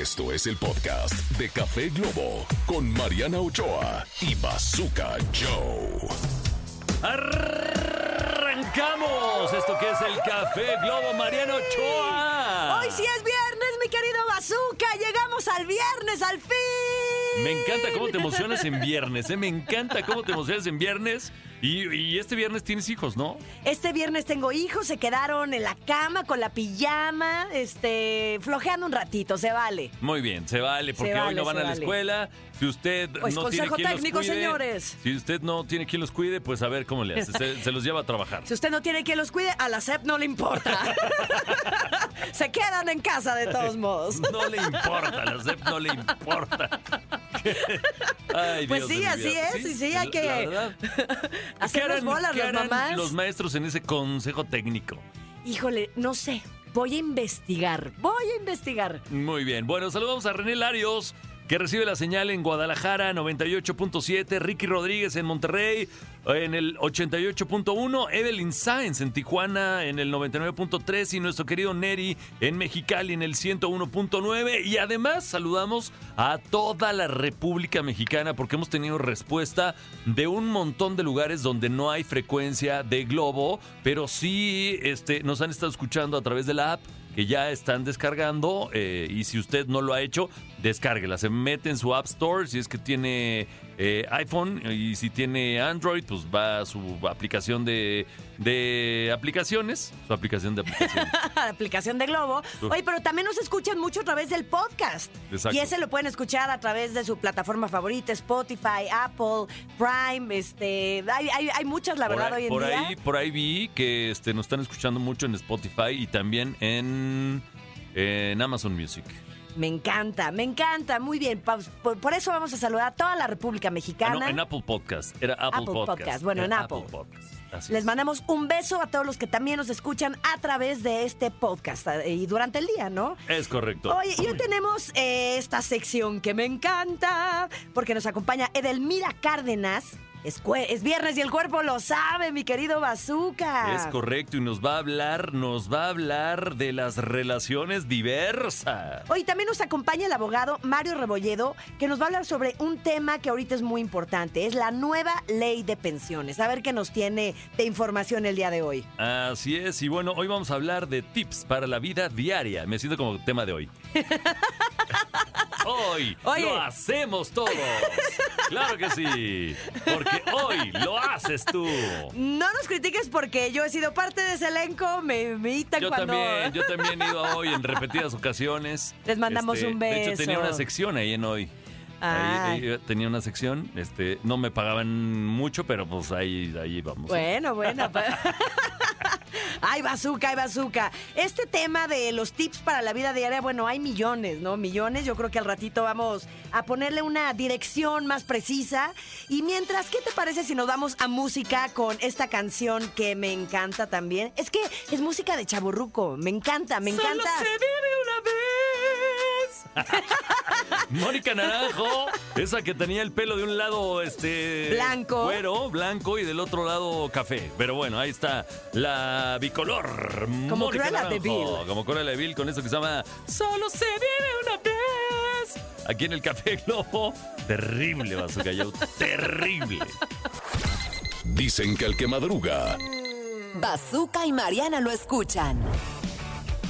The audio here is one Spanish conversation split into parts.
Esto es el podcast de Café Globo con Mariana Ochoa y Bazooka Joe. Arrancamos esto que es el Café Globo Mariano Ochoa. Hoy sí es viernes, mi querido Bazooka. Llegamos al viernes, al fin. Me encanta cómo te emocionas en viernes, ¿eh? Me encanta cómo te emocionas en viernes. Y, y este viernes tienes hijos, ¿no? Este viernes tengo hijos, se quedaron en la cama con la pijama, este, flojeando un ratito, se vale. Muy bien, se vale, porque hoy vale, no van a la vale. escuela. Si usted Pues no tiene consejo quien técnico, los cuide, señores. Si usted no tiene quien los cuide, pues a ver cómo le hace. Se, se los lleva a trabajar. Si usted no tiene quien los cuide, a la SEP no le importa. se quedan en casa de todos modos. No le importa, a la SEP no le importa. Ay, Pues Dios sí, así es, y sí, hay que hacernos ¿Qué harán- bolas las mamás. Los maestros en ese consejo técnico. Híjole, no sé. Voy a investigar. Voy a investigar. Muy bien. Bueno, saludamos a René Larios, que recibe la señal en Guadalajara, 98.7. Ricky Rodríguez en Monterrey, en el 88.1. Evelyn Sáenz en Tijuana, en el 99.3. Y nuestro querido Neri en Mexicali, en el 101.9. Y además saludamos a toda la República Mexicana, porque hemos tenido respuesta de un montón de lugares donde no hay frecuencia de globo, pero sí este, nos han estado escuchando a través de la app que ya están descargando eh, y si usted no lo ha hecho, descárguela. Se mete en su App Store si es que tiene eh, iPhone y si tiene Android, pues va a su aplicación de, de aplicaciones, su aplicación de aplicaciones. aplicación de Globo. Oye, pero también nos escuchan mucho a través del podcast. Exacto. Y ese lo pueden escuchar a través de su plataforma favorita, Spotify, Apple, Prime, este, hay, hay, hay muchas, la por verdad, ahí, hoy en por día. ahí, por ahí vi que este, nos están escuchando mucho en Spotify y también en, en Amazon Music. Me encanta, me encanta, muy bien. Por, por eso vamos a saludar a toda la República Ah, Mexicana. no, en Apple Podcast. Era Apple, Apple Podcast. Podcast, bueno, Era en Apple. Podcast. Así Les es. mandamos un beso a todos los que también nos escuchan a través de este podcast eh, y durante el día, ¿no? Es correcto. Oye, y hoy tenemos eh, esta sección que me encanta, porque nos acompaña Edelmira Cárdenas. Es, viernes y el cuerpo lo sabe, mi querido Bazooka. Es correcto y nos va a hablar, nos va a hablar de las relaciones diversas. Hoy también nos acompaña el abogado Mario Rebolledo, que nos va a hablar sobre un tema que ahorita es muy importante, es la nueva ley de pensiones. A ver qué nos tiene de información el día de hoy. Así es, y bueno, hoy vamos a hablar de tips para la vida diaria. Me siento como tema de hoy. Hoy Oye. lo hacemos todos. Claro que sí, porque hoy lo haces tú. No nos critiques porque yo he sido parte de ese elenco, me imitan Yo cuando... también, yo también he ido a hoy en repetidas ocasiones. Este, Les mandamos un De hecho, beso. tenía una sección ahí en hoy. Ahí, ahí tenía una sección, este, no me pagaban mucho, pero pues ahí, ahí vamos. Bueno, bueno. pa- Ay, bazooka, ay, bazooka. Este tema de los tips para la vida diaria, bueno, hay millones, ¿no? Millones. Yo creo que al ratito vamos a ponerle una dirección más precisa. Y mientras, ¿qué te parece si nos vamos a música con esta canción que me encanta también? Es que es música de chaburruco. Me encanta, me Solo encanta. se vive una vez. Mónica Naranjo, esa que tenía el pelo de un lado este Blanco. cuero, blanco y del otro lado café. Pero bueno, ahí está la bicolor. Como Cruella de Vil. Como Cruella de Vil con eso que se llama Solo se vive una vez. Aquí en el Café Globo. Terrible, Bazooka Joe, Terrible. Dicen que el que madruga, Bazooka y Mariana lo escuchan.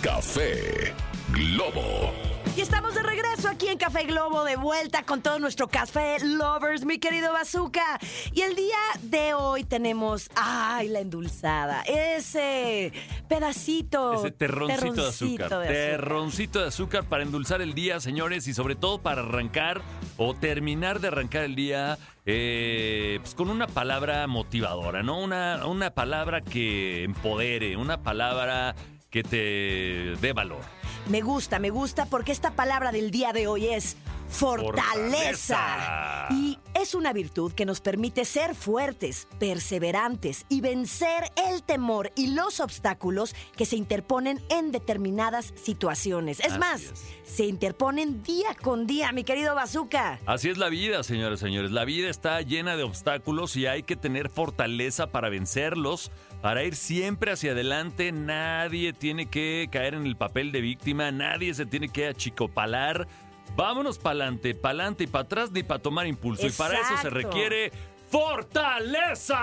Café Globo. Y estamos de regreso aquí en Café Globo, de vuelta con todo nuestro café lovers, mi querido Bazooka. Y el día de hoy tenemos, ay, la endulzada, ese pedacito. Ese terroncito, de azúcar. de azúcar. Terroncito de azúcar para endulzar el día, señores, y sobre todo para arrancar o terminar de arrancar el día eh, pues con una palabra motivadora, ¿no? Una, una palabra que empodere, una palabra que te dé valor. Me gusta, me gusta porque esta palabra del día de hoy es fortaleza. Fortaleza. Y es una virtud que nos permite ser fuertes, perseverantes y vencer el temor y los obstáculos que se interponen en determinadas situaciones. Es Así más, es. se interponen día con día, mi querido Bazooka. Así es la vida, señores y señores. La vida está llena de obstáculos y hay que tener fortaleza para vencerlos, para ir siempre hacia adelante. Nadie tiene que caer en el papel de víctima, nadie se tiene que achicopalar. Vámonos para adelante, para adelante y para atrás ni para tomar impulso. Y para eso se requiere fortaleza.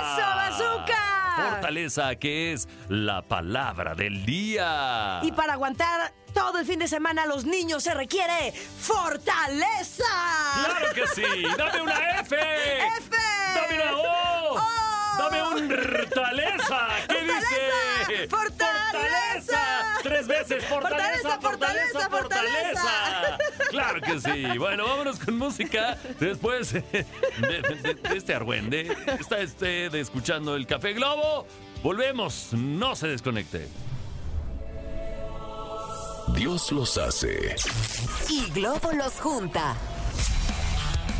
¡Eso, bazooka! Fortaleza, que es la palabra del día. Y para aguantar todo el fin de semana a los niños se requiere fortaleza. ¡Claro que sí! ¡Dame una F! ¡F! ¡Dame una O! ¡O! ¡Dame un Fortaleza! ¿Qué dice? ¡Fortaleza! ¡Tres veces! ¡Fortaleza, fortaleza, Fortaleza, fortaleza! fortaleza. ¡Claro que sí! Bueno, vámonos con música. Después de, de- de este argüende, está este de escuchando el Café Globo. Volvemos, no se desconecte. Dios los hace. Y Globo los junta.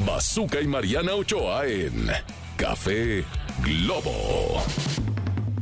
Bazooka y Mariana Ochoa en Café Globo.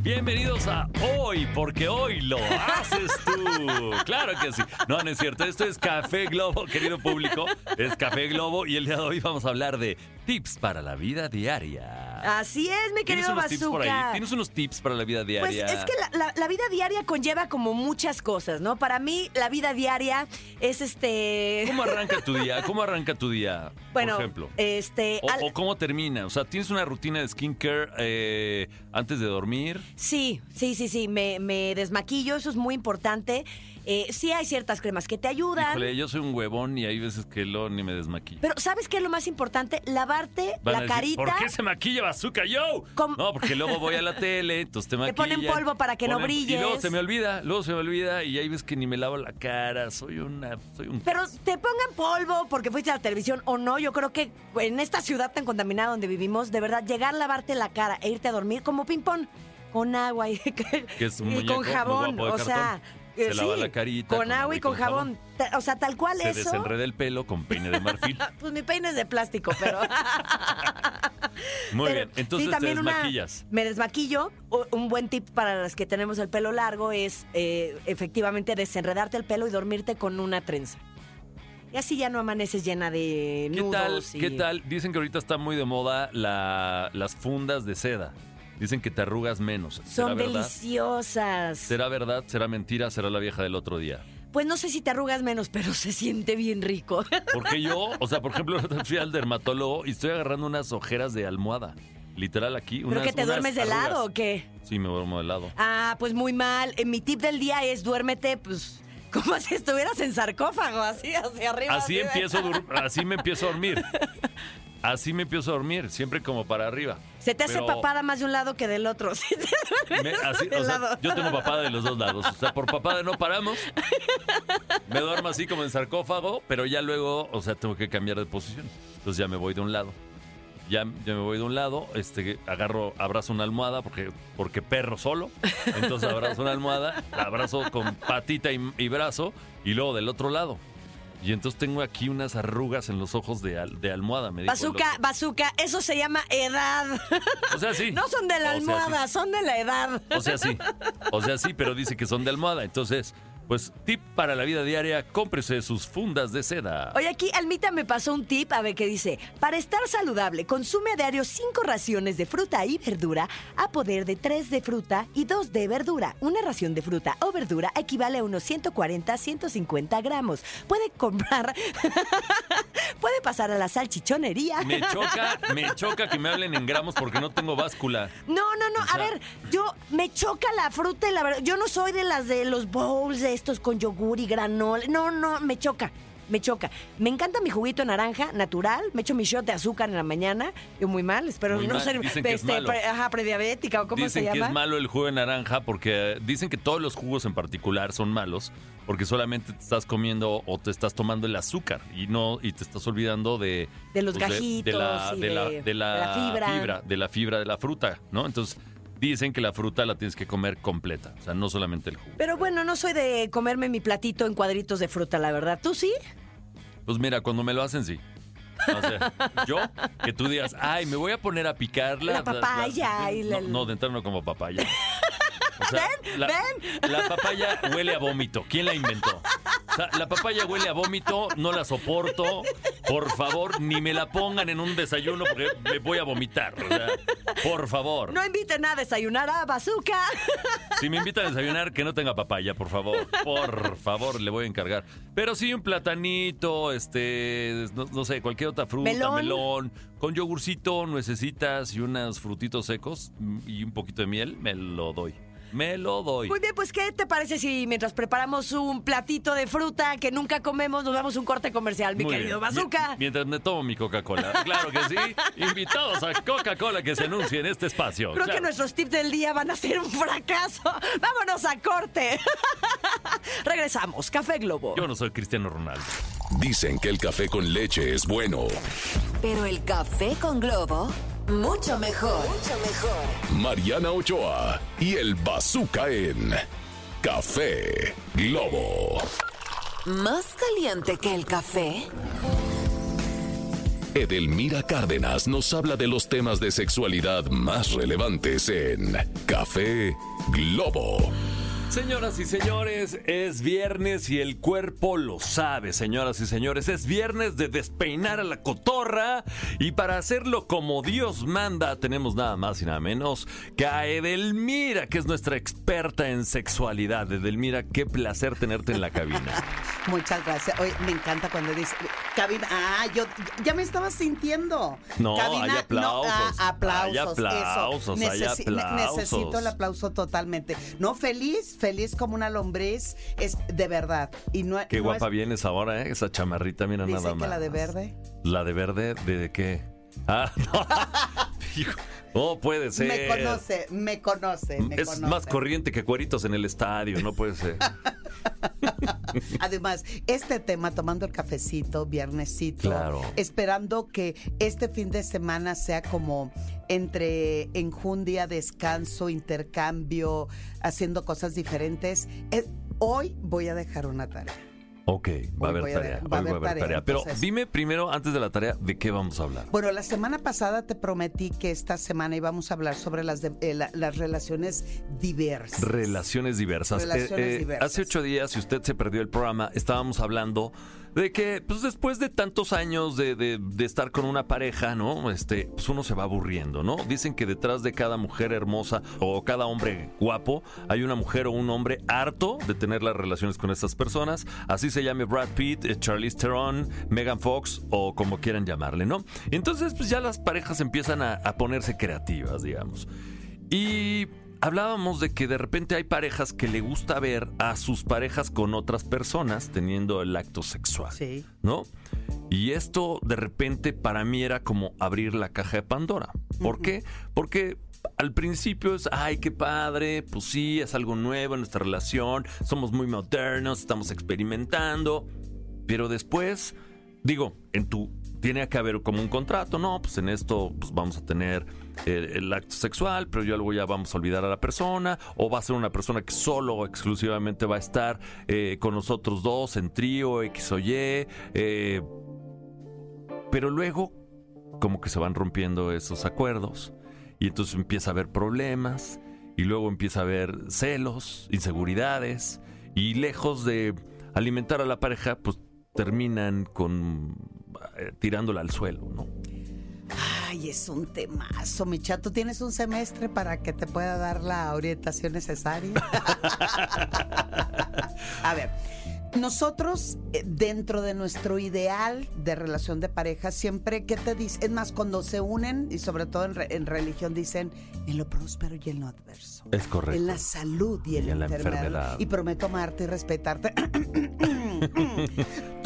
Bienvenidos a Hoy, porque hoy lo haces tú. Claro que sí. No, no es cierto. Esto es Café Globo, querido público. Es Café Globo y el día de hoy vamos a hablar de tips para la vida diaria. Así es, mi ¿Tienes querido? Bazooka. ¿Tienes unos tips para la vida Pues diaria? es que la, la- la vida diaria conlleva como muchas cosas, ¿no? Para mí, la vida diaria es este. ¿Cómo arranca tu día? ¿Cómo arranca tu día? Bueno, por ejemplo. este. O, al- o cómo termina? O sea, ¿tienes una rutina de skincare eh, antes de dormir? Sí, sí, sí, sí. Me, me desmaquillo, eso es muy importante. Eh, sí hay ciertas cremas que te ayudan. Híjole, yo soy un huevón y hay veces que lo ni me desmaquillo. Pero ¿sabes qué es lo más importante? Lavarte Van a la decir, carita. ¿Por qué se maquilla bazooka yo? No, porque luego voy a la tele, entonces te maquillan. ponen polvo para que no ponen- Y luego brilles. se me olvida, luego se me olvida y ahí ves que ni me lavo la cara, soy una, soy un... Pero te pongan polvo porque fuiste a la televisión o no. Yo creo que en esta ciudad tan contaminada donde vivimos, de verdad, llegar a lavarte la cara e irte a dormir como ping-pong. Con agua y, y con jabón. O sea, cartón. Se lava la carita Con agua y con jabón. O sea, tal cual Se eso. desenreda el pelo con peine de marfil. Pues mi peine es de plástico, pero. Muy Pero bien, entonces sí, te también una- desmaquillas. me desmaquillo. Un buen tip para las que tenemos el pelo largo es eh, efectivamente desenredarte el pelo y dormirte con una trenza. Y así ya no amaneces llena de ¿Qué tal? nudos. y- ¿Qué tal? Dicen que ahorita está muy de moda la- las fundas de seda. Dicen que te arrugas menos. ¿Será Son verdad? deliciosas. ¿Será verdad? ¿Será mentira? ¿Será la vieja del otro día? Pues no sé si te arrugas menos, pero se siente bien rico. Porque yo, o sea, por ejemplo, fui al dermatólogo y estoy agarrando unas ojeras de almohada. Literal aquí. ¿Pero unas, que te unas duermes de arrugas. lado o qué? Sí, me duermo de lado. Ah, pues muy mal. Eh, Mi tip del día es duérmete, pues, como si estuvieras en sarcófago, así, hacia arriba. Así empiezo, a dur- así me empiezo a dormir. Así me empiezo a dormir, siempre como para arriba. Se te hace Pero papada más de un lado que del otro. Te me- así- o sea, lado. yo tengo papada de los dos lados. O sea, por papada no paramos. Me duermo así como en sarcófago, pero ya luego, o sea, tengo que cambiar de posición. Entonces ya me voy de un lado. Ya, ya me voy de un lado, este, agarro, abrazo una almohada porque, porque perro solo. Entonces abrazo una almohada, la abrazo con patita y, y brazo, y luego del otro lado. Y entonces tengo aquí unas arrugas en los ojos de, al- de almohada. Me Bazooka, bazooka, eso se llama edad. O sea, sí. No son de la O sea, sí. almohada, son de la edad. O sea, sí. O sea, sí, pero dice que son de almohada. Entonces, pues, tip para la vida diaria, cómprese sus fundas de seda. Oye, aquí Almita me pasó un tip, a ver qué dice. Para estar saludable, consume a diario cinco raciones de fruta y verdura a poder de tres de fruta y dos de verdura. Una ración de fruta o verdura equivale a unos 140 a 150 gramos. Puede comprar, puede pasar a la salchichonería. Me choca, me choca que me hablen en gramos porque no tengo báscula. No, no, no. O a ver, yo me choca la fruta y la verdad. Yo no soy de las de los bowls de estos con yogur y granola. No, no, me choca. Me choca. Me encanta mi juguito de naranja natural. Me echo mi shot de azúcar en la mañana. Yo muy mal, espero Muy no mal. ser Dicen que es malo. pre- ajá, prediabética o cómo Dicen se que llama. es malo el jugo de naranja porque dicen que todos los jugos en particular son malos porque solamente te estás comiendo o te estás tomando el azúcar y no y te estás olvidando de De los pues, gajitos de, la, y de la- de- de la de la fibra. de la fibra de la fruta, ¿no? Entonces dicen que la fruta la tienes que comer completa, o sea, no solamente el jugo. Pero bueno, no soy de comerme mi platito en cuadritos de fruta, la verdad. ¿Tú sí? Pues mira, cuando me lo hacen sí. O sea, yo, que tú digas, ay, me voy a poner a picarla. La papaya y la- No, no, de entrada no como papaya. O sea, la, La papaya huele a vómito. ¿Quién la inventó? O sea, la papaya huele a vómito, no la soporto. Por favor, ni me la pongan en un desayuno porque me voy a vomitar. O sea, por favor. No inviten a desayunar a Bazooka. Si me invitan a desayunar, que no tenga papaya, por favor. Por favor, le voy a encargar. Pero sí, un platanito, este, no, no sé, cualquier otra fruta, Melón. melón, con yogurcito, nuecesitas y unos frutitos secos y un poquito de miel, me lo doy. Me lo doy. Muy bien, pues ¿qué te parece si mientras preparamos un platito de fruta que nunca comemos, nos damos un corte comercial, mi Muy querido bien. Bazooka? Mi- Mientras me tomo mi Coca-Cola. Claro que sí. Invitados a Coca-Cola que se anuncie en este espacio. Creo que nuestros tips del día van a ser un fracaso. Vámonos a corte. Regresamos. Café Globo. Yo no soy Cristiano Ronaldo. Dicen que el café con leche es bueno. Pero el café con globo, mucho mejor. Mucho mejor. Mariana Ochoa y el Bazooka en Café Globo. Más caliente que el café. Edelmira Cárdenas nos habla de los temas de sexualidad más relevantes en Café Globo. Señoras y señores, es viernes y el cuerpo lo sabe, señoras y señores. Es viernes de despeinar a la cotorra y para hacerlo como Dios manda tenemos nada más y nada menos que a Edelmira, que es nuestra experta en sexualidad. Edelmira, qué placer tenerte en la cabina. Muchas gracias. Oye, me encanta cuando dice cabina. Ah, yo ya me estaba sintiendo. No, hay aplausos. ah, aplausos. Hay aplausos, eso. hay Necesi- ne- aplausos. Necesito el aplauso totalmente. No, feliz, feliz como una lombriz. Es de verdad. Y no, Qué no guapa es- vienes ahora, ¿eh? Esa chamarrita, mira nada que más. la de verde. ¿La de verde? ¿De qué? Ah, no. No puede ser. Me conoce, me conoce, me es conoce. más corriente que cueritos en el estadio, no puede ser. Además, este tema, tomando el cafecito, viernesito, Claro. esperando que este fin de semana sea como entre enjundia, descanso, intercambio, haciendo cosas diferentes. Eh, hoy voy a dejar una tarea. Ok, va a haber tarea. va a haber tarea, Pero entonces- dime primero, antes de la tarea, ¿de qué vamos a hablar? Bueno, la semana pasada te prometí que esta semana íbamos a hablar sobre las, de- eh, la- las relaciones diversas. Relaciones diversas. Relaciones diversas. Hace ocho días, si usted se perdió el programa, estábamos hablando de que, pues después de tantos años de, de- estar con una pareja, ¿no? Este, pues uno se va aburriendo, ¿no? Dicen que detrás de cada mujer hermosa o cada hombre guapo hay una mujer o un hombre harto de tener las relaciones con estas personas. Así se llame Brad Pitt, eh, Charlize Theron, Megan Fox o como quieran llamarle, ¿no? Entonces, pues ya las parejas empiezan a, a ponerse creativas, digamos. Y hablábamos de que de repente hay parejas que le gusta ver a sus parejas con otras personas teniendo el acto sexual, Sí. ¿no? Y esto de repente para mí era como abrir la caja de Pandora. ¿Por qué? Porque al principio es, ay, qué padre, pues sí, es algo nuevo en nuestra relación, somos muy modernos, estamos experimentando, pero después, digo, en tu tiene que haber como un contrato, no, pues en esto pues vamos a tener el, el acto sexual, pero ya luego ya vamos a olvidar a la persona, o va a ser una persona que solo o exclusivamente va a estar eh, con nosotros dos en trío, X o Y, eh, pero luego como que se van rompiendo esos acuerdos y entonces empieza a haber problemas y luego empieza a haber celos, inseguridades y lejos de alimentar a la pareja, pues terminan con eh, tirándola al suelo, ¿no? Ay, es un temazo, mi chato. ¿Tienes un semestre para que te pueda dar la orientación necesaria? A ver, nosotros eh, dentro de nuestro ideal de relación de pareja, siempre, ¿qué te dice? Es más, cuando se unen, y sobre todo en, re- en religión, dicen en lo próspero y en lo adverso. Es correcto. En la salud y en, Y en la, la enfermedad. enfermedad. Y prometo amarte y respetarte.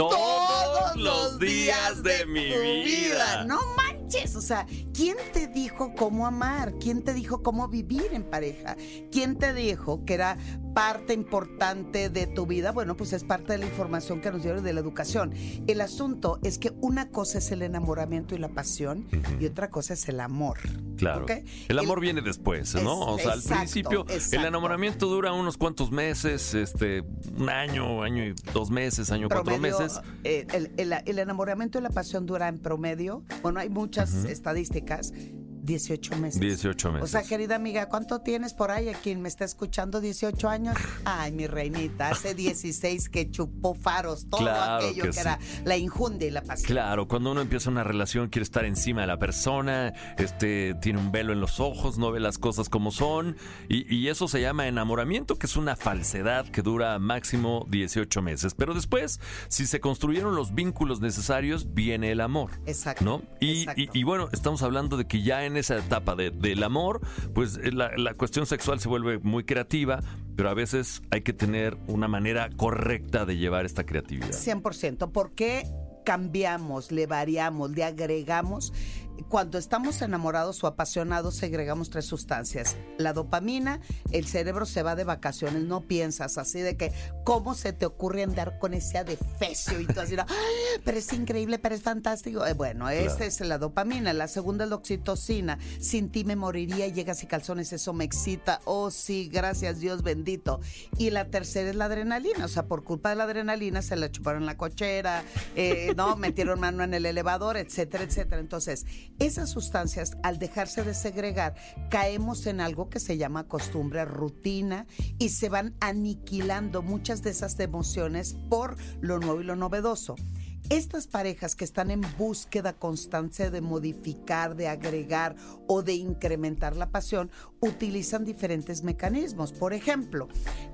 Los días de mi vida. No manches, o sea, ¿quién te dijo cómo amar? ¿Quién te dijo cómo vivir en pareja? ¿Quién te dijo que era parte importante de tu vida, bueno, pues es parte de la información que nos dieron de la educación. El asunto es que una cosa es el enamoramiento y la pasión y otra cosa es el amor. Claro. ¿ok? El amor viene después, ¿no? Es- o sea, al exacto, principio el enamoramiento dura unos cuantos meses, este, un año, año y dos meses, año cuatro promedio, meses. eh, el, el- el enamoramiento y la pasión dura en promedio, bueno, hay muchas estadísticas, 18 meses. 18 meses. O sea, querida amiga, ¿cuánto tienes por ahí a quien me está escuchando? 18 años. Ay, mi reinita, hace 16 que chupó faros, todo Claro aquello que que, sí. era la injundia y la pasión. Claro, cuando uno empieza una relación quiere estar encima de la persona, este tiene un velo en los ojos, no ve las cosas como son y, y eso se llama enamoramiento, que es una falsedad que dura máximo 18 meses. Pero después, si se construyeron los vínculos necesarios, viene el amor. Exacto. ¿No? Y, exacto. y- y bueno, estamos hablando de que ya en esa etapa de- del amor, pues eh, la, la cuestión sexual se vuelve muy creativa, pero a veces hay que tener una manera correcta de llevar esta creatividad. 100%. ¿Por qué cambiamos, le variamos, le agregamos? Cuando estamos enamorados o apasionados, segregamos tres sustancias. La dopamina, el cerebro se va de vacaciones, no piensas así de que, ¿cómo se te ocurre andar con ese adefesio? Y tú así, "Ay, pero es increíble, pero es fantástico. Eh, bueno, esa es la dopamina. La segunda es la oxitocina. Sin ti me moriría, llegas y calzones, eso me excita. Oh, sí, gracias Dios bendito. Y la tercera es la adrenalina. O sea, por culpa de la adrenalina se la chuparon la cochera, eh, no, metieron mano en el elevador, etcétera, etcétera. Entonces, esas sustancias, al dejarse de segregar, caemos en algo que se llama costumbre, rutina, y se van aniquilando muchas de esas emociones por lo nuevo y lo novedoso. Estas parejas que están en búsqueda constante de modificar, de agregar o de incrementar la pasión, utilizan diferentes mecanismos. Por ejemplo,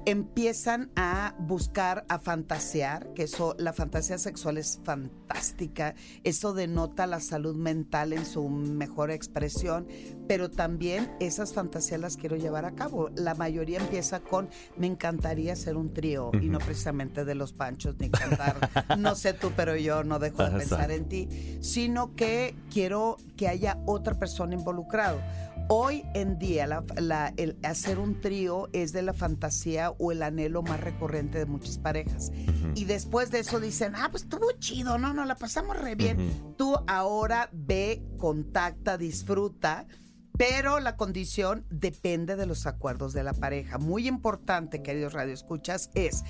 empiezan a buscar, a fantasear, que eso, la fantasía sexual es fantástica, eso denota la salud mental en su mejor expresión, pero también esas fantasías las quiero llevar a cabo. La mayoría empieza con, me encantaría ser un trío, y no precisamente de los panchos, ni cantar, no sé tú, pero yo no dejo de pensar en ti, sino que quiero que haya otra persona involucrado. Hoy en día la- la- el hacer un trío es de la fantasía o el anhelo más recurrente de muchas parejas. Y después de eso dicen, ah, pues estuvo chido, no, no, la pasamos re bien. Tú ahora ve, contacta, disfruta. Pero la condición depende de los acuerdos de la pareja. Muy importante, queridos radioescuchas, es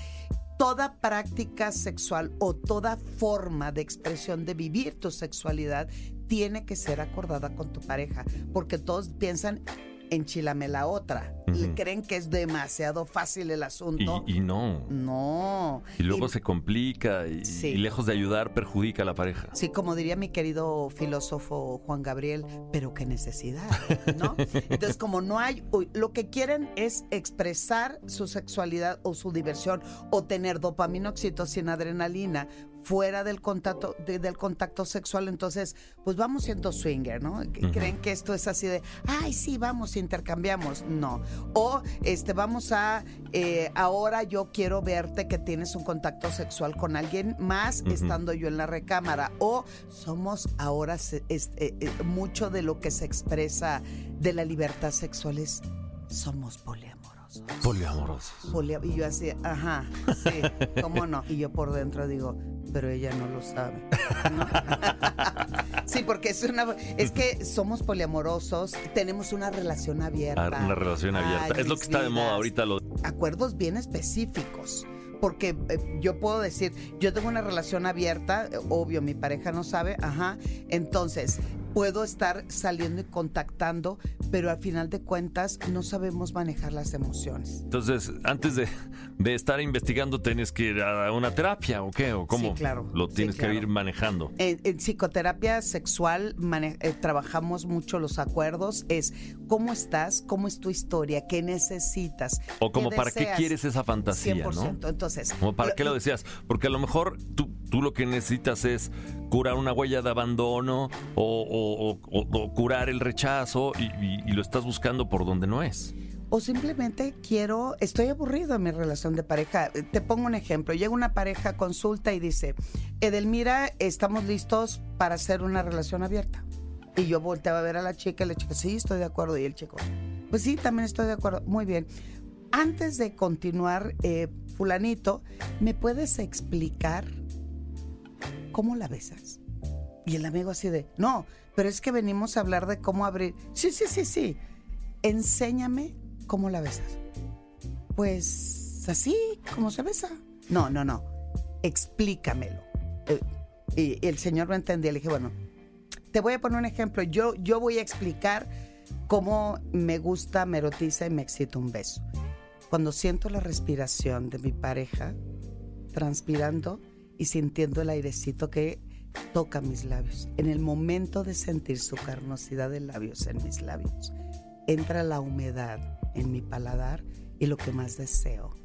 toda práctica sexual o toda forma de expresión de vivir tu sexualidad tiene que ser acordada con tu pareja, porque todos piensan enchilame la otra. Ujú. Creen que es demasiado fácil el asunto. Y, y no. No. Y luego Y- se complica y, Sí. y lejos de ayudar perjudica a la pareja. Sí, como diría mi querido filósofo Juan Gabriel, pero qué necesidad, ¿no? Entonces, como no hay, lo que quieren es expresar su sexualidad o su diversión o tener dopamina, oxitocina, adrenalina fuera del contacto de- del contacto sexual, entonces, pues vamos siendo swinger, ¿no? Creen que esto es así de, ay, sí, vamos, intercambiamos. No. O este, vamos a, eh, ahora yo quiero verte que tienes un contacto sexual con alguien más estando yo en la recámara. O somos ahora, se- este, eh, mucho de lo que se expresa de la libertad sexual es, somos poliamorosos. Poliamorosos. Polia- y yo así, ajá, sí, ¿cómo no? Y yo por dentro digo, pero ella no lo sabe. ¿no? sí, porque es una, es que somos poliamorosos, tenemos una relación abierta. Ah, Una relación abierta. Ay, es lo que está de moda ahorita. Lo... Acuerdos bien específicos. Porque eh, yo puedo decir, yo tengo una relación abierta, eh, obvio, mi pareja no sabe, ajá. Entonces, puedo estar saliendo y contactando, pero al final de cuentas no sabemos manejar las emociones. Entonces, antes de, de estar investigando, tienes que ir a una terapia o qué, o cómo Sí, claro. lo Sí, tienes claro. que ir manejando. En, en psicoterapia sexual mane- eh, trabajamos mucho los acuerdos. Es cómo estás, cómo es tu historia, qué necesitas. O como qué para qué deseas. quieres esa fantasía, 100%. ¿no? Entonces, Como para qué lo decías. Porque a lo mejor tú, tú lo que necesitas es curar una huella de abandono o, o- o- o- curar el rechazo y, y- y lo estás buscando por donde no es. O simplemente quiero, estoy aburrido en mi relación de pareja. Te pongo un ejemplo. Llega una pareja, consulta y dice, Edelmira, estamos listos para hacer una relación abierta. Y yo volteaba a ver a la chica y la chica, sí, estoy de acuerdo. Y el chico, pues sí, también estoy de acuerdo. Muy bien. antes de continuar, eh, fulanito, ¿me puedes explicar cómo la besas? Y el amigo así de, no, pero es que venimos a hablar de cómo abrir. Sí, sí, sí, sí. Enséñame cómo la besas. Pues así, como se besa. No, no, no. Explícamelo. Eh, y el señor no entendía. Le dije, bueno, te voy a poner un ejemplo. Yo, yo voy a explicar cómo me gusta, me erotiza y me excita un beso. Cuando siento la respiración de mi pareja, transpirando y sintiendo el airecito que toca mis labios. En el momento de sentir su carnosidad de labios en mis labios, entra la humedad en mi paladar y lo que más deseo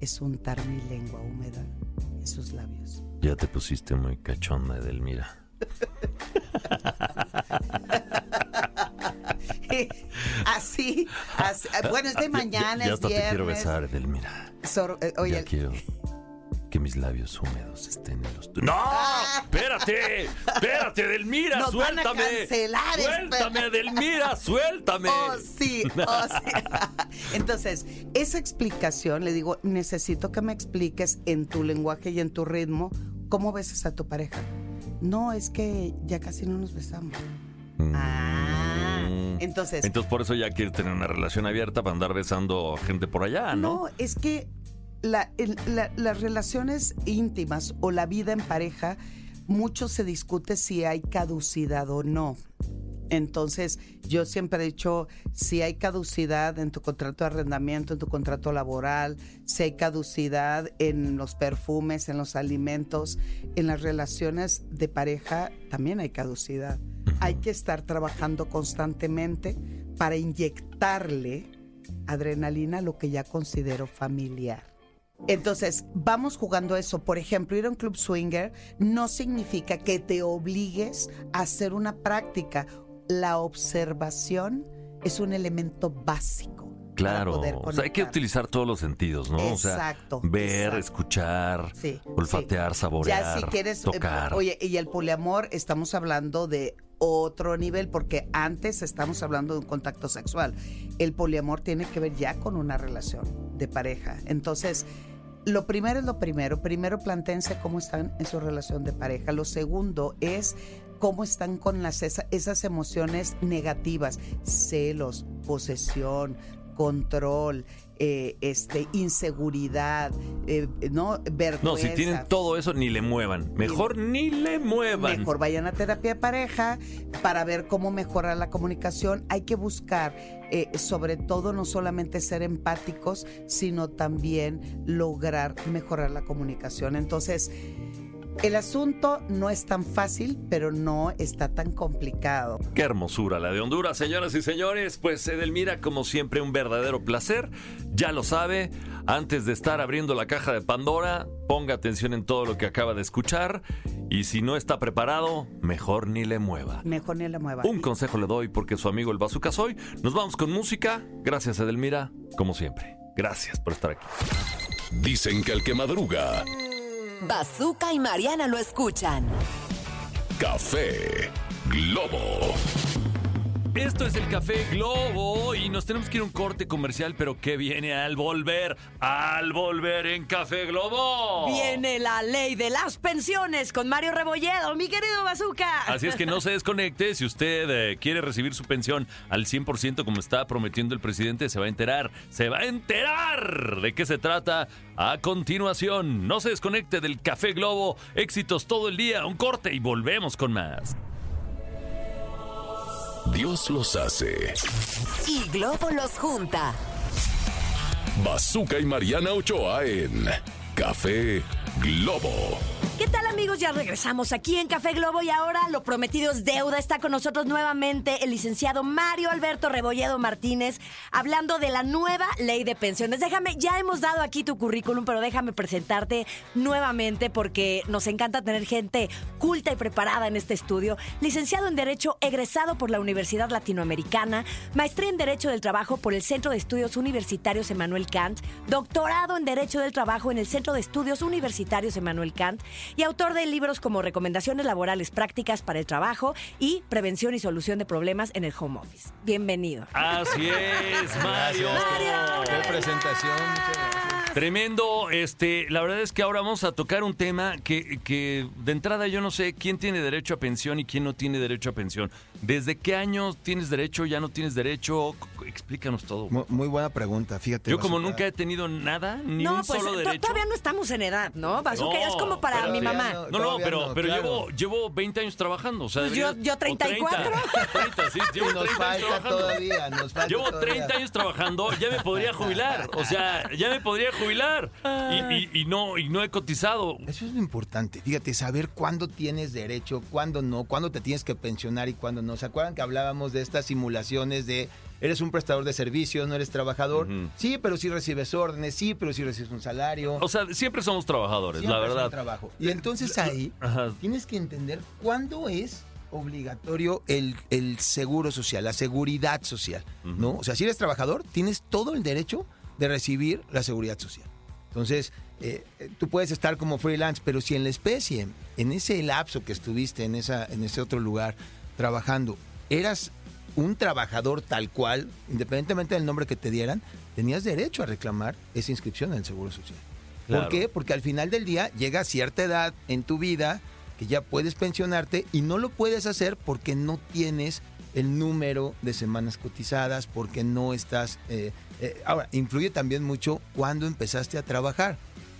es untar mi lengua húmeda en sus labios. Ya te pusiste muy cachonda, Edelmira. así, así, bueno, es de mañana, ya, ya es hasta te quiero viernes. besar, Edelmira. Sor- eh, oye, Ya quiero que mis labios húmedos estén en los tuyos. ¡No! ¡Espérate! ¡Espérate, Edelmira! Nos van a ¡Suéltame! cancelar, ¡Suéltame! ¡Suéltame! Oh, sí, oh, sí. Entonces, esa explicación, le digo, necesito que me expliques en tu lenguaje y en tu ritmo cómo besas a tu pareja. No, es que ya casi no nos besamos. Ah, entonces, Entonces por eso ya quieres tener una relación abierta para andar besando gente por allá, ¿no? no, es que la- el- la- las relaciones íntimas o la vida en pareja, mucho se discute si hay caducidad o no. Entonces, yo siempre he dicho, si hay caducidad en tu contrato de arrendamiento, en tu contrato laboral, si hay caducidad en los perfumes, en los alimentos, en las relaciones de pareja, también hay caducidad. Hay que estar trabajando constantemente para inyectarle adrenalina a lo que ya considero familiar. Entonces, vamos jugando eso. Por ejemplo, ir a un club swinger no significa que te obligues a hacer una práctica. La observación es un elemento básico. Claro, o sea, hay que utilizar todos los sentidos, ¿no? Exacto, O sea, ver, exacto. escuchar, Sí, olfatear, sí. saborear, Ya si quieres, eh, tocar. oye, y el poliamor estamos hablando de otro nivel porque antes estamos hablando de un contacto sexual. El poliamor tiene que ver ya con una relación de pareja. Entonces, lo primero es lo primero. Primero plantéense cómo están en su relación de pareja. Lo segundo es cómo están con las, esa- esas emociones negativas, celos, posesión, control, eh, este, inseguridad, eh, no vergüenza. no, si tienen todo eso, ni le muevan. Mejor ni le muevan. Mejor vayan a terapia de pareja para ver cómo mejorar la comunicación. Hay que buscar, eh, sobre todo, no solamente ser empáticos, sino también lograr mejorar la comunicación. Entonces, el asunto no es tan fácil, pero no está tan complicado. Qué hermosura la de Honduras, señoras y señores. Pues Edelmira, como siempre, un verdadero placer. Ya lo sabe, antes de estar abriendo la caja de Pandora, ponga atención en todo lo que acaba de escuchar. Y si no está preparado, mejor ni le mueva. Mejor ni la mueva. Un consejo le doy porque su amigo el Bazooka soy. Nos vamos con música. Gracias, Edelmira, como siempre. Gracias por estar aquí. Dicen que el que madruga, Bazooka y Mariana lo escuchan. café Globo. Esto es el Café Globo y nos tenemos que ir a un corte comercial, pero ¿qué viene al volver? Al volver en Café Globo. Viene la ley de las pensiones con Mario Rebolledo, mi querido Bazooka. Así es que no se desconecte. Si usted eh, quiere recibir su pensión al 100% como está prometiendo el presidente, se va a enterar. Se va a enterar de qué se trata a continuación. No se desconecte del Café Globo. Éxitos todo el día. Un corte y volvemos con más. Dios los hace. Y Globo los junta. Bazooka y Mariana Ochoa en Café Globo. ¿Qué tal amigos? Ya regresamos aquí en Café Globo y ahora lo prometido es deuda. Está con nosotros nuevamente el licenciado Mario Alberto Rebolledo Martínez hablando de la nueva ley de pensiones. Déjame, ya hemos dado aquí tu currículum, pero déjame presentarte nuevamente porque nos encanta tener gente culta y preparada en este estudio. Licenciado en Derecho egresado por la Universidad Latinoamericana, maestría en Derecho del Trabajo por el Centro de Estudios Universitarios Emanuel Kant, doctorado en Derecho del Trabajo en el Centro de Estudios Universitarios Emanuel Kant y autor de libros como Recomendaciones Laborales Prácticas para el Trabajo y Prevención y Solución de Problemas en el Home Office. Bienvenido. Así es, Mario. Mario. Qué presentación. Tremendo, este, la verdad es que ahora vamos a tocar un tema que, que de entrada yo no sé quién tiene derecho a pensión y quién no tiene derecho a pensión. ¿Desde qué año tienes derecho, ya no tienes derecho? Explícanos todo. Mu- Muy, buena pregunta, fíjate. Yo como nunca he tenido nada, ni no, un pues solo to- derecho. todavía no estamos en edad, ¿no? Bazooka No, es como para pero mi mamá. no. No, no, pero, no, pero claro. llevo, llevo 20 años trabajando. O sea, Pues yo- debería- yo o 34. 30, 30, sí, llevo Y nos 30 años falta trabajando. todavía, nos falta Llevo todavía. 30 años trabajando, ya me podría jubilar. O sea, ya me podría jubilar. Y, y- y no, y no he cotizado. Eso es lo importante, fíjate, saber cuándo tienes derecho, cuándo no, cuándo te tienes que pensionar y cuándo no. ¿Se acuerdan que hablábamos de estas simulaciones de eres un prestador de servicios, no eres trabajador? Sí, pero sí recibes órdenes, sí, pero sí recibes un salario. O sea, siempre somos trabajadores, Siempre la es un verdad. trabajo. Y entonces ahí Ajá. tienes que entender cuándo es obligatorio el, el seguro social, la seguridad social, ¿no? O sea, si eres trabajador, tienes todo el derecho de recibir la seguridad social. Entonces, eh, tú puedes estar como freelance, pero si en la especie, en ese lapso que estuviste en, esa, en ese otro lugar trabajando, eras un trabajador tal cual, independientemente del nombre que te dieran, tenías derecho a reclamar esa inscripción en el Seguro Social. Claro. ¿Por qué? Porque al final del día llega cierta edad en tu vida que ya puedes pensionarte y no lo puedes hacer porque no tienes el número de semanas cotizadas, porque no estás... eh, eh, ahora, influye también mucho cuando empezaste a trabajar.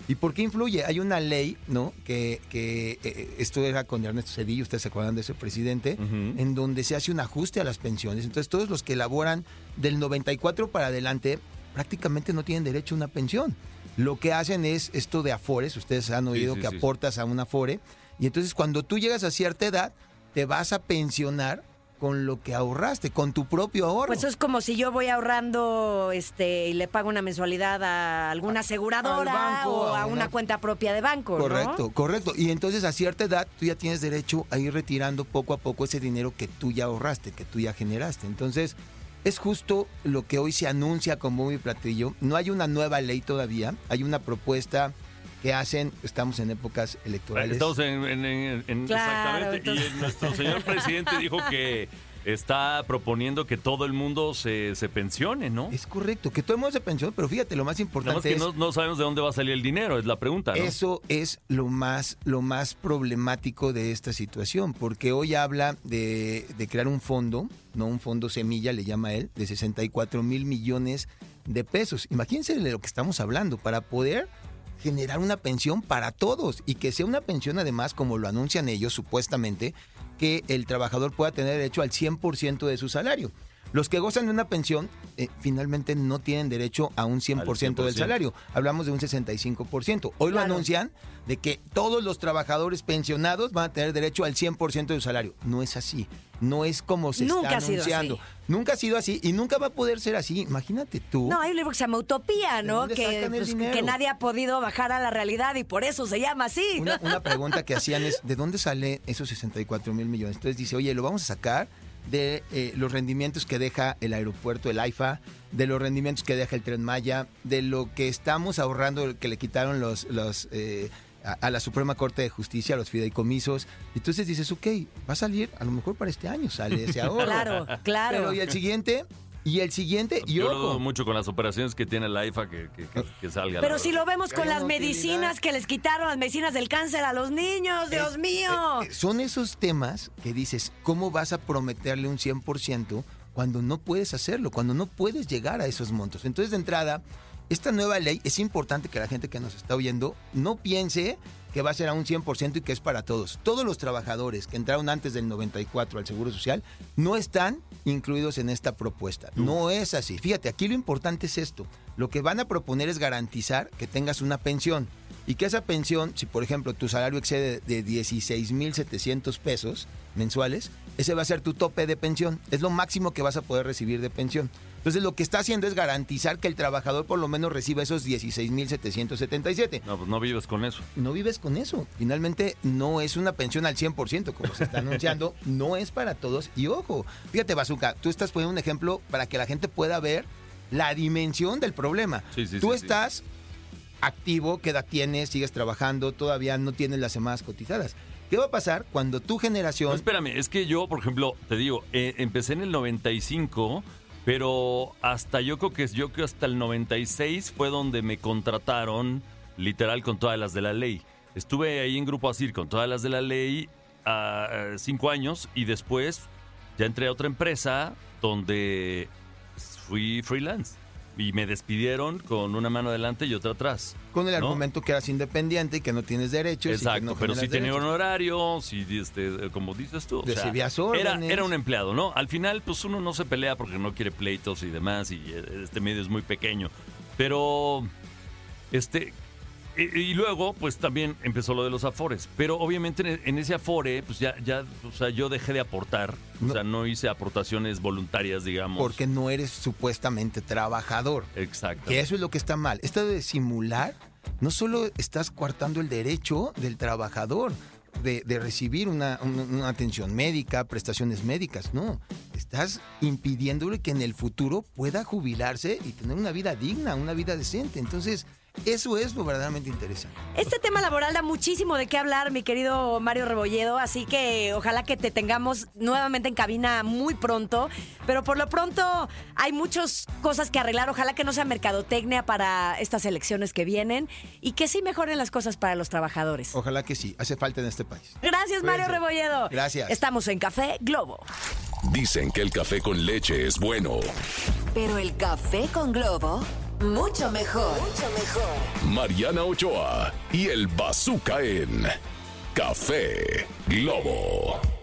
¿Y por qué influye? Hay una ley, ¿no? Que, que eh, esto era con Ernesto Cedillo, ustedes se acuerdan de ese presidente, en donde se hace un ajuste a las pensiones. Entonces, todos los que elaboran del 94 para adelante prácticamente no tienen derecho a una pensión. Lo que hacen es esto de afores, ustedes han oído sí, que sí. aportas a un afore, y entonces cuando tú llegas a cierta edad, te vas a pensionar con lo que ahorraste, con tu propio ahorro. Pues es como si yo voy ahorrando este y le pago una mensualidad a alguna aseguradora banco, o a a una, una- cuenta propia de banco, ¿no? Correcto, correcto. Y entonces a cierta edad tú ya tienes derecho a ir retirando poco a poco ese dinero que tú ya ahorraste, que tú ya generaste. Entonces es justo lo que hoy se anuncia como mi platillo. No hay una nueva ley todavía, hay una propuesta que hacen, estamos en épocas electorales. Estamos en, en- en- en- Claro, exactamente. entonces- Y nuestro señor presidente dijo que está proponiendo que todo el mundo se, se pensione, ¿no? Es correcto, que todo el mundo se pensión, pero fíjate, lo más Nada más importante que es... no, no sabemos de dónde va a salir el dinero, es la pregunta, ¿no? Eso es lo más, lo más problemático de esta situación, porque hoy habla de, de crear un fondo, no un fondo semilla, le llama él, de 64 mil millones de pesos. Imagínense de lo que estamos hablando, para poder generar una pensión para todos y que sea una pensión además, como lo anuncian ellos supuestamente, que el trabajador pueda tener derecho al 100% de su salario. Los que gozan de una pensión eh, finalmente no tienen derecho a un 100%, del 100%. salario. Hablamos de un 65%. Hoy lo anuncian de que todos los trabajadores pensionados van a tener derecho al 100% de su salario. No es así. No es como se Nunca está ha sido anunciando. así. Nunca ha sido así y nunca va a poder ser así. Imagínate tú. No, hay un libro que se llama Utopía, ¿De ¿no? Que, pues, que nadie ha podido bajar a la realidad y por eso se llama así. Una, una pregunta que hacían es, ¿de dónde sale esos 64 mil millones? Entonces dice, oye, lo vamos a sacar de eh, los rendimientos que deja el aeropuerto, el AIFA, de los rendimientos que deja el Tren Maya, de lo que estamos ahorrando, que le quitaron los... los eh, a, a la Suprema Corte de Justicia, los fideicomisos. Entonces dices, ok, va a salir, a lo mejor para este año sale ese ahorro. Claro, claro. Pero y el siguiente, y el siguiente, y Yo lo dudo mucho con las operaciones que tiene la IFA que, que- que- que salga. la Pero si lo vemos con las utilidad. medicinas que les quitaron, las medicinas del cáncer a los niños, Dios Es- mío. eh, eh, son esos temas que dices, ¿cómo vas a prometerle un 100% cuando no puedes hacerlo, cuando no puedes llegar a esos montos? Entonces, de entrada, esta nueva ley es importante que la gente que nos está oyendo no piense que va a ser a un 100% y que es para todos. Todos los trabajadores que entraron antes del 94 al Seguro Social no están incluidos en esta propuesta. No es así. Fíjate, aquí lo importante es esto. Lo que van a proponer es garantizar que tengas una pensión y que esa pensión, si por ejemplo tu salario excede de 16.700 pesos mensuales, ese va a ser tu tope de pensión. Es lo máximo que vas a poder recibir de pensión. Entonces lo que está haciendo es garantizar que el trabajador por lo menos reciba esos 16.777. No, pues no vives con eso. No vives con eso. Finalmente no es una pensión al 100% como se está anunciando. no es para todos. Y ojo, fíjate Bazooka, tú estás poniendo un ejemplo para que la gente pueda ver la dimensión del problema. Sí, sí, tú sí, estás activo, qué edad tienes, sigues trabajando, todavía no tienes las semanas cotizadas. ¿Qué va a pasar cuando tu generación... Espérame, es que yo, por ejemplo, te digo, eh, empecé en el 95, pero hasta yo creo que yo creo hasta el 96 fue donde me contrataron literal con todas las de la ley. Estuve ahí en Grupo Asir con todas las de la ley a uh, cinco años y después ya entré a otra empresa donde fui freelance y me despidieron con una mano adelante y otra atrás. Con el ¿no? argumento que eras independiente y que no tienes derechos. y que Exacto, no pero sí tenía derechos. honorarios y este, como dices tú. o sea, era, era un empleado, ¿no? Al final, pues uno no se pelea porque no quiere pleitos y demás, y eh, este medio es muy pequeño. Pero, este. Y, y luego, pues también empezó lo de los afores. Pero obviamente en, en ese afore, pues ya, ya, o sea, yo dejé de aportar. No. O sea, no hice aportaciones voluntarias, digamos. Porque no eres supuestamente trabajador. Exacto. Que eso es lo que está mal. Esto de simular, no solo estás coartando el derecho del trabajador de, de recibir una, una- una atención médica, prestaciones médicas, no. Estás impidiéndole que en el futuro pueda jubilarse y tener una vida digna, una vida decente. Entonces, eso es lo verdaderamente interesante. Este tema laboral da muchísimo de qué hablar, mi querido Mario Rebolledo, así que ojalá que te tengamos nuevamente en cabina muy pronto, pero por lo pronto hay muchas cosas que arreglar, ojalá que no sea mercadotecnia para estas elecciones que vienen y que sí mejoren las cosas para los trabajadores. Ojalá que sí, hace falta en este país. Gracias, Mario. Rebolledo. Gracias. Estamos en Café Globo. Dicen que el café con leche es bueno. Pero el café con Globo, mucho mejor. Mariana Ochoa y el Bazooka en Café Globo.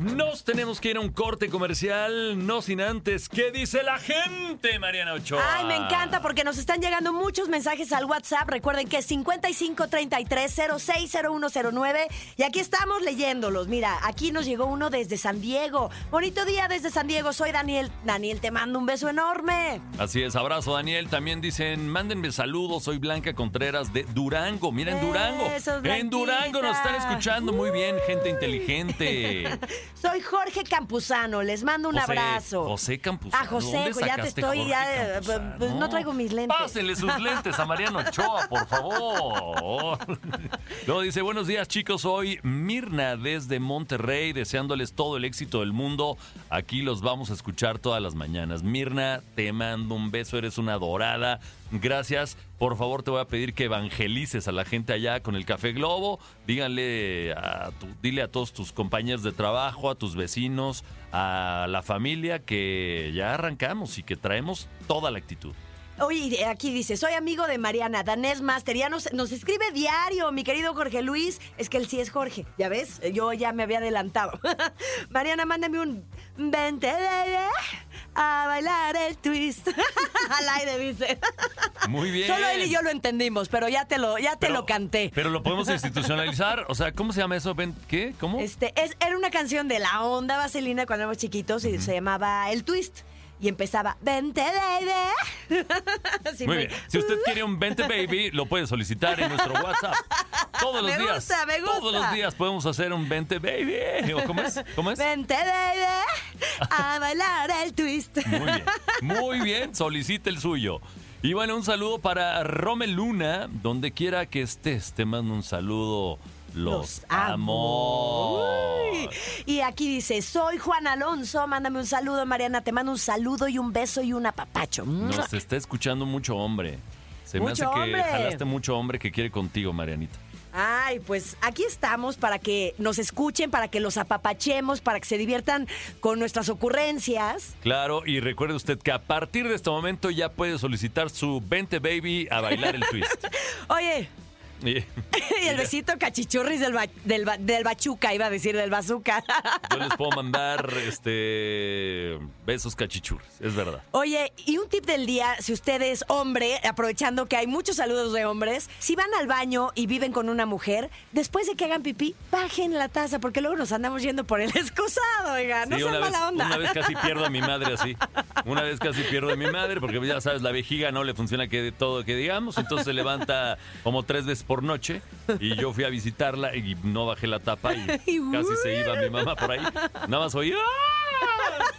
Nos tenemos que ir a un corte comercial, no sin antes. ¿Qué dice la gente, Mariana Ochoa? Ay, me encanta porque nos están llegando muchos mensajes al WhatsApp. Recuerden que es 5533-060109 y aquí estamos leyéndolos. Mira, aquí nos llegó uno desde San Diego. Bonito día desde San Diego. Soy Daniel. Daniel, te mando un beso enorme. Así es, abrazo Daniel. También dicen, mándenme saludos, soy Blanca Contreras de Durango. Mira, en Durango. Eso, en Durango nos están escuchando muy bien, gente inteligente. Soy Jorge Campuzano. Les mando un José- abrazo. José Campuzano. Ah, José, ¿dónde ya te estoy, ya, eh, Campuzano? pues, no traigo mis lentes. Pásenle sus lentes a Mariano Ochoa, por favor. Luego dice, buenos días chicos, soy Mirna desde Monterrey, deseándoles todo el éxito del mundo. Aquí los vamos a escuchar todas las mañanas. Mirna, te mando un beso, eres una dorada. Gracias. Por favor, te voy a pedir que evangelices a la gente allá con el Café Globo. Díganle a tu- dile a todos tus compañeros de trabajo, a tus vecinos, a la familia que ya arrancamos y que traemos toda la actitud. Oye, aquí dice, soy amigo de Mariana, Danés Master, ya nos, nos escribe diario, mi querido Jorge Luis. Es que él sí es Jorge, ¿ya ves? Yo ya me había adelantado. Mariana, mándame un vente a bailar el twist. Al aire dice. Muy bien. Solo él y yo lo entendimos, pero ya te lo, ya te Pero- lo canté. Pero lo podemos institucionalizar. O sea, ¿cómo se llama eso? ¿Qué? ¿Cómo? Este, es, era una canción de la onda vaselina cuando éramos chiquitos y se llamaba El Twist. Y empezaba, vente baby. Así Muy me- bien. Si usted quiere un 20 baby, lo puede solicitar en nuestro WhatsApp. Todos los Me días. gusta, me gusta. Todos los días podemos hacer un 20 baby. ¿O ¿Cómo es? ¿Cómo es? Vente, baby, a bailar el twist. Muy bien. Muy bien. Solicite el suyo. Y bueno, un saludo para Romel Luna. Donde quiera que estés, te mando un saludo. Los, amo. Uy. Y aquí dice, soy Juan Alonso, mándame un saludo, Mariana, te mando un saludo y un beso y un apapacho. Nos está escuchando mucho hombre. Se me hace que hombre. jalaste mucho hombre que quiere contigo, Marianita. Ay, pues aquí estamos para que nos escuchen, para que los apapachemos, para que se diviertan con nuestras ocurrencias. Claro, y recuerde usted que a partir de este momento ya puede solicitar su 20 baby a bailar el twist. Oye, Y- el besito cachichurris del, ba- del, ba- del bachuca, iba a decir del bazooka. Yo les puedo mandar este besos cachichurres, es verdad. Oye, y un tip del día, si usted es hombre, aprovechando que hay muchos saludos de hombres, si van al baño y viven con una mujer, después de que hagan pipí, bajen la taza, porque luego nos andamos yendo por el excusado, oiga, no Sí, sean vez, mala onda. una vez casi pierdo a mi madre así. Una vez casi pierdo a mi madre porque ya sabes, la vejiga no le funciona que todo que digamos, entonces se levanta como tres veces por noche y yo fui a visitarla y no bajé la tapa y casi se iba mi mamá por ahí. Nada más oí. ¡ah!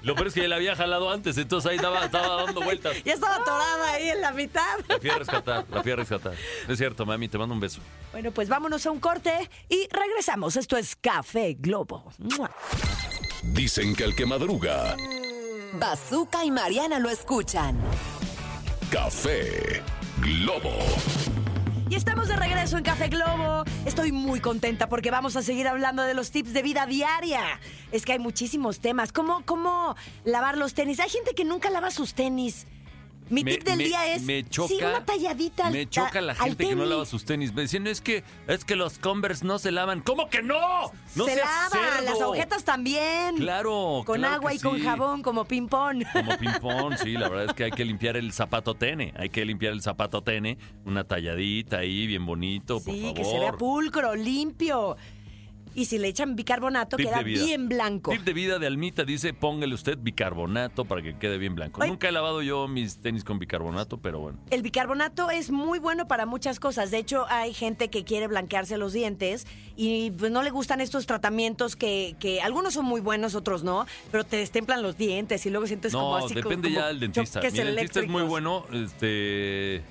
Lo peor es que ya la había jalado antes, entonces ahí estaba, estaba dando vueltas. Ya estaba atorada ahí en la mitad. La fui a rescatar, la fui a rescatar. Es cierto, mami, te mando un beso. Bueno, pues vámonos a un corte y regresamos. Esto es Café Globo. ¡Mua! Dicen que el que madruga, Bazooka y Mariana lo escuchan. café Globo. Y estamos de regreso en Café Globo. Estoy muy contenta porque vamos a seguir hablando de los tips de vida diaria. Es que hay muchísimos temas. ¿Cómo, cómo lavar los tenis? Hay gente que nunca lava sus tenis. Mi Me- tip del me- día es me choca, sí, una talladita al Me choca la gente que no lava sus tenis. Me dicen, es que, es que los Converse no se lavan. ¿Cómo que no? No Se seas lava, cerdo. las agujetas también. Claro, Con claro agua y con jabón, como ping-pong. Como ping-pong, sí, la verdad es que hay que limpiar el zapato tene. Hay que limpiar el zapato tene. Una talladita ahí, bien bonito, por Sí, favor. que se vea pulcro, limpio. Y si le echan bicarbonato, Tip queda de vida. bien blanco. Tip de vida de Almita dice, póngale usted bicarbonato para que quede bien blanco. Ay. Nunca he lavado yo mis tenis con bicarbonato, pero bueno. El bicarbonato es muy bueno para muchas cosas. De hecho, hay gente que quiere blanquearse los dientes y pues no le gustan estos tratamientos que, que algunos son muy buenos, otros no, pero te destemplan los dientes y luego sientes como No, así depende como ya del dentista. Mi dentista es muy bueno, este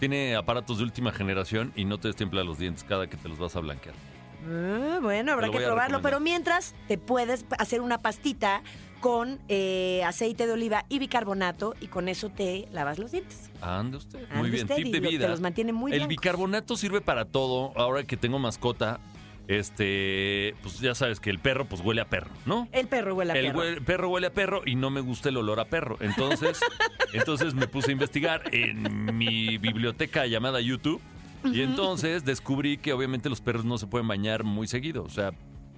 tiene aparatos de última generación y no te destempla los dientes cada que te los vas a blanquear. Ah, bueno, habrá que probarlo, pero mientras te puedes hacer una pastita con eh, aceite de oliva y bicarbonato y con eso te lavas los dientes. Ande usted. Ande muy bien, usted tip de lo- te vida. los mantiene muy El blancos. bicarbonato sirve para todo. Ahora que tengo mascota, este, pues ya sabes que el perro pues huele a perro, ¿no? El perro huele a el perro. hue- perro huele a perro y no me gusta el olor a perro. Entonces, entonces me puse a investigar en mi biblioteca llamada YouTube y entonces descubrí que obviamente los perros no se pueden bañar muy seguido. O sea,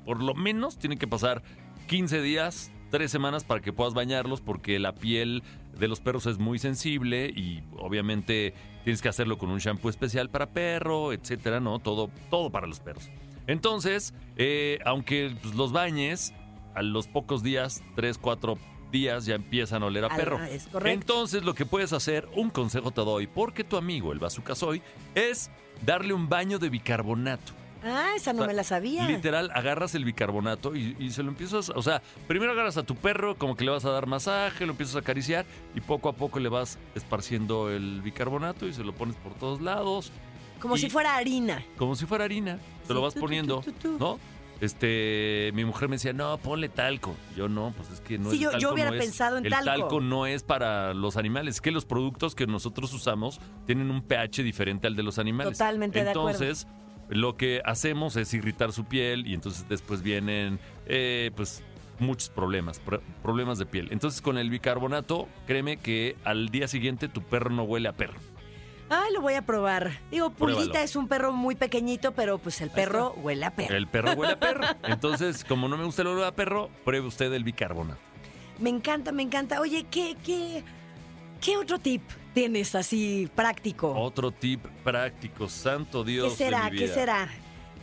por lo menos tienen que pasar 15 días, 3 semanas para que puedas bañarlos porque la piel de los perros es muy sensible y obviamente tienes que hacerlo con un shampoo especial para perro, etcétera, ¿no? Todo, todo para los perros. Entonces, eh, aunque pues, los bañes, a los pocos días, 3, 4 días, ya empiezan a oler a Ah, perro. es correcto. Entonces, lo que puedes hacer, un consejo te doy, porque tu amigo, el Bazooka Soy, es darle un baño de bicarbonato. Ah, esa no O sea, me la sabía. Literal, agarras el bicarbonato y, y se lo empiezas, o sea, primero agarras a tu perro, como que le vas a dar masaje, lo empiezas a acariciar y poco a poco le vas esparciendo el bicarbonato y se lo pones por todos lados, Como y- si fuera harina. como si fuera harina, te Sí, lo vas poniendo. ¿no? Este, mi mujer me decía, no, ponle talco. Yo no, pues es que no Sí, es yo- talco yo hubiera no es- pensado en el talco. talco no es para los animales, es que los productos que nosotros usamos tienen un pH diferente al de los animales. Totalmente de acuerdo. Entonces, lo que hacemos es irritar su piel y entonces después vienen, eh, pues, muchos problemas, pro- problemas de piel. Entonces, con el bicarbonato, créeme que al día siguiente tu perro no huele a perro. Ay, lo voy a probar. Digo, Pruébalo. Pulguita es un perro muy pequeñito, pero pues el perro huele a perro. El perro huele a perro. Entonces, como no me gusta el olor a perro, pruebe usted el bicarbonato. Me encanta, me encanta. Oye, ¿qué, qué, qué otro tip tienes así práctico? Otro tip práctico, santo Dios. ¿Qué será? de mi ¿Qué vida. será?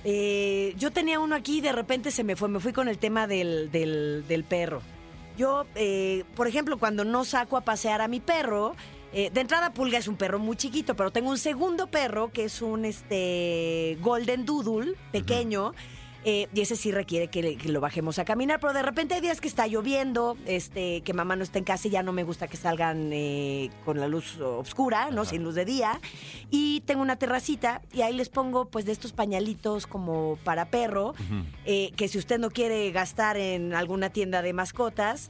Eh, yo tenía uno aquí y de repente se me fue. Me fui con el tema del, del- del perro. Yo, eh, por ejemplo, cuando no saco a pasear a mi perro, eh, de entrada Pulga es un perro muy chiquito, pero tengo un segundo perro que es un este Golden Doodle pequeño. eh, y ese sí requiere que, lo bajemos a caminar, pero de repente hay días que está lloviendo, este, que mamá no está en casa y ya no me gusta que salgan eh, con la luz oscura, ¿no? Sin luz de día. Y tengo una terracita y ahí les pongo pues de estos pañalitos como para perro, que si usted no quiere gastar en alguna tienda de mascotas,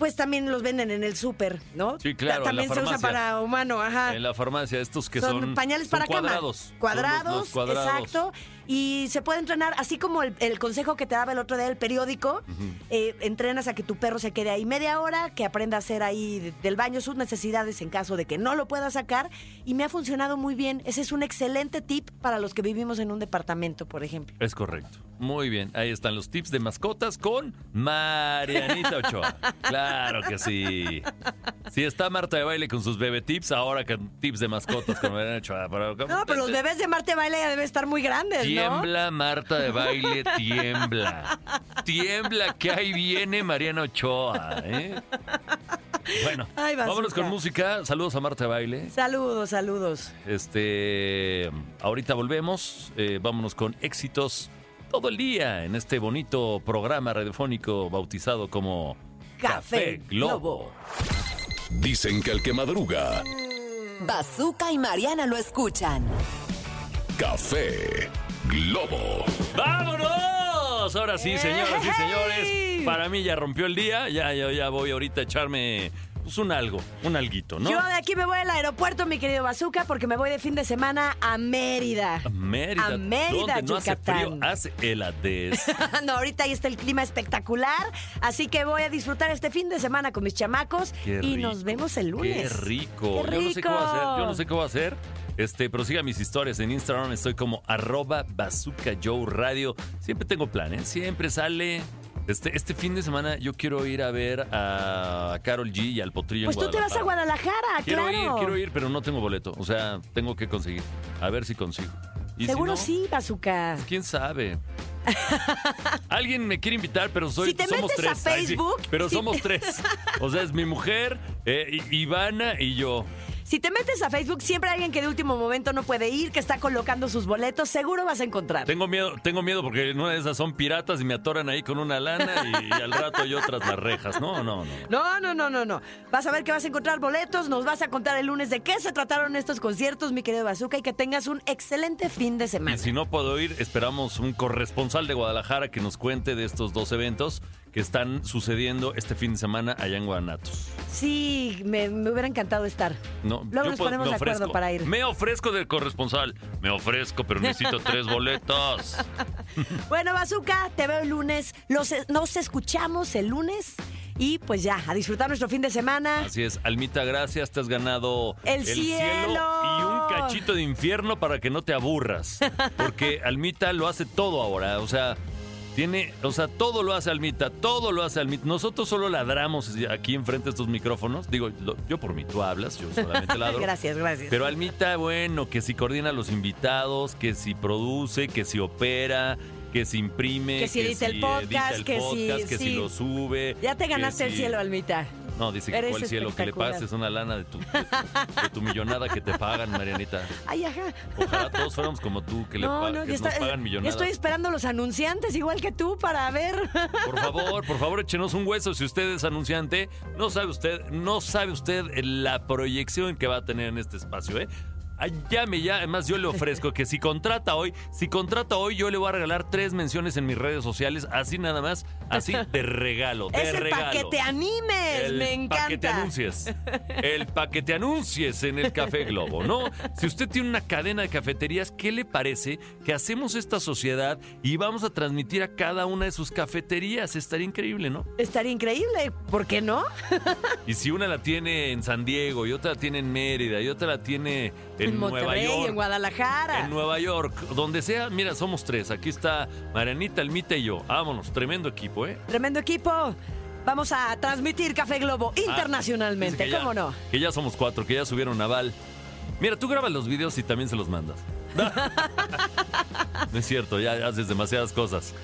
pues también los venden en el súper, ¿no? Sí, claro, Ta- en la También se usa para humano, ajá. En la farmacia, estos que son, son, pañales son para cuadrados. cama. Cuadrados, cuadrados. exacto. Y se puede entrenar, así como el, el consejo que te daba el otro día del periódico, eh, entrenas a que tu perro se quede ahí media hora, que aprenda a hacer ahí de- del baño sus necesidades en caso de que no lo pueda sacar. Y me ha funcionado muy bien. Ese es un excelente tip para los que vivimos en un departamento, por ejemplo. Es correcto. Muy bien. Ahí están los tips de mascotas con Marianita Ochoa. Claro que sí. Sí, está Marta de Baile con sus bebé tips, ahora con tips de mascotas con Marianita Ochoa. Pero, No, pero los bebés de Marte Baile ya deben estar muy grandes. Tiembla Marta de Baile, tiembla. Tiembla que ahí viene Mariana Ochoa. ¿eh? Bueno, Ay, vámonos con música. Saludos a Marta de Baile. Saludos, saludos. Este, ahorita volvemos. eh, vámonos con éxitos todo el día en este bonito programa radiofónico bautizado como Café Globo. Dicen que el que madruga, Bazooka y Mariana lo escuchan. Café Globo. ¡Vámonos! Ahora sí, señoras y señores. Para mí ya rompió el día. Ya, ya, ya voy ahorita a echarme pues, un algo, un alguito, ¿no? Yo de aquí me voy al aeropuerto, mi querido Bazooka, porque me voy de fin de semana a Mérida. A Mérida. A Mérida, donde no hace Yucatán. frío, hace no, ahorita ahí está el clima espectacular, así que voy a disfrutar este fin de semana con mis chamacos Qué y rico, nos vemos el lunes. Qué rico. Qué Yo no sé qué voy a hacer. rico. Yo no sé qué voy a hacer. Este, pero siga mis historias en Instagram. Estoy como arroba bazooka Joe radio. Siempre tengo planes. Siempre sale. Este, este fin de semana yo quiero ir a ver a Carol G y al Potrillo Pues en tú te vas a Guadalajara. Quiero claro. ir, quiero ir, pero no tengo boleto. O sea, tengo que conseguir. A ver si consigo. Y si Seguro no, sí, Bazooka. ¿Quién sabe? Alguien me quiere invitar, pero soy, Si te somos metes a tres. Ay, sí, Facebook, pero si somos te- tres. O sea, es mi mujer, eh, Ivana y yo. Si te metes a Facebook, siempre hay alguien que de último momento no puede ir, que está colocando sus boletos, seguro vas a encontrar. Tengo miedo, tengo miedo porque en una de esas son piratas y me atoran ahí con una lana y, y al rato yo tras las rejas. No, no, no. No, no, no, no, no. Vas a ver que vas a encontrar boletos, nos vas a contar el lunes de qué se trataron estos conciertos, mi querido Bazooka, y que tengas un excelente fin de semana. Y si no puedo ir, esperamos un corresponsal de Guadalajara que nos cuente de estos dos eventos que están sucediendo este fin de semana allá en Guanatos. Sí, me, me hubiera encantado estar. No, Luego nos puedo- ponemos de acuerdo para ir. Me ofrezco del corresponsal. Me ofrezco, pero necesito tres boletos. Bueno, Bazooka, te veo el lunes. Los, nos escuchamos el lunes. Y pues ya, a disfrutar nuestro fin de semana. Así es, Almita, gracias. Te has ganado ¡El cielo! y un cachito de infierno para que no te aburras. Porque Almita lo hace todo ahora. O sea, tiene, o sea, todo lo hace Almita, todo lo hace Almita. Nosotros solo ladramos aquí enfrente de estos micrófonos. Digo, lo- yo por mí, tú hablas, yo solamente ladro. Gracias, gracias. Pero Almita, bueno, que si coordina a los invitados, que si produce, que si opera, que si imprime, Que si edita el edita podcast, el que si- que si lo sube. ya te ganaste el si- cielo, Almita. No, dice que el cielo, que le pases una lana de tu, de tu, de tu millonada que te pagan, Marianita. Ay, ajá. Ojalá todos fuéramos como tú, que, le No, que nos está- pagan ya millonadas. estoy esperando los anunciantes, igual que tú, para ver. Por favor, por favor, échenos un hueso. Si usted es anunciante, no sabe usted, no sabe usted la proyección que va a tener en este espacio, ¿eh? Ay, Llame ya, además yo le ofrezco que si contrata hoy, si contrata hoy, yo le voy a regalar tres menciones en mis redes sociales, así nada más, así de regalo, de es el regalo. para que te animes, El me encanta. Para que te anuncies. El para que te anuncies en el Café Globo, ¿no? Si usted tiene una cadena de cafeterías, ¿qué le parece que hacemos esta sociedad y vamos a transmitir a cada una de sus cafeterías? Estaría increíble, ¿no? Estaría increíble, ¿por qué no? Y si una la tiene en San Diego y otra la tiene en Mérida y otra la tiene en, Nueva Monterrey, York. en Guadalajara. En Nueva York, donde sea, mira, somos tres. Aquí está Marianita, Almita y yo. Vámonos, tremendo equipo, ¿eh? Tremendo equipo. Vamos a transmitir Café Globo Ah, internacionalmente, ya- ¿cómo no? Que ya somos cuatro, que ya subieron Naval. Mira, tú grabas los videos y también se los mandas. no es cierto, ya haces demasiadas cosas.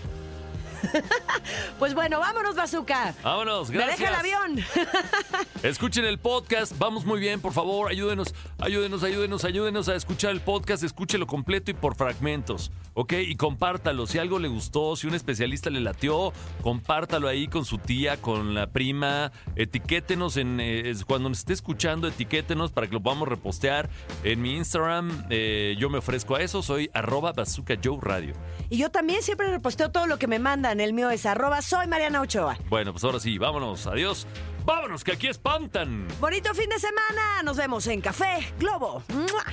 Pues bueno, vámonos, Bazooka. Vámonos, Me gracias. deja el avión. Escuchen el podcast, vamos muy bien, por favor, ayúdenos, ayúdenos, ayúdenos, ayúdenos a escuchar el podcast, escúchelo completo y por fragmentos, ¿ok? Y compártalo, si algo le gustó, si un especialista le latió, compártalo ahí con su tía, con la prima, etiquétenos en, eh, cuando nos esté escuchando, etiquétenos para que lo podamos repostear en mi Instagram, eh, yo me ofrezco a eso, soy arroba bazooka Joe radio. Y yo también siempre reposteo todo lo que me mandan. El mío es arroba soy Mariana Ochoa. Bueno, pues ahora sí, vámonos, adiós, vámonos, que aquí espantan. Bonito fin de semana. Nos vemos en Café Globo. ¡Mua!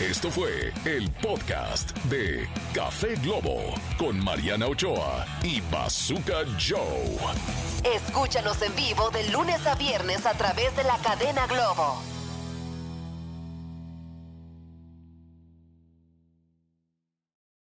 Esto fue el podcast de Café Globo con Mariana Ochoa y Bazooka Joe. Escúchanos en vivo de lunes a viernes a través de la cadena Globo.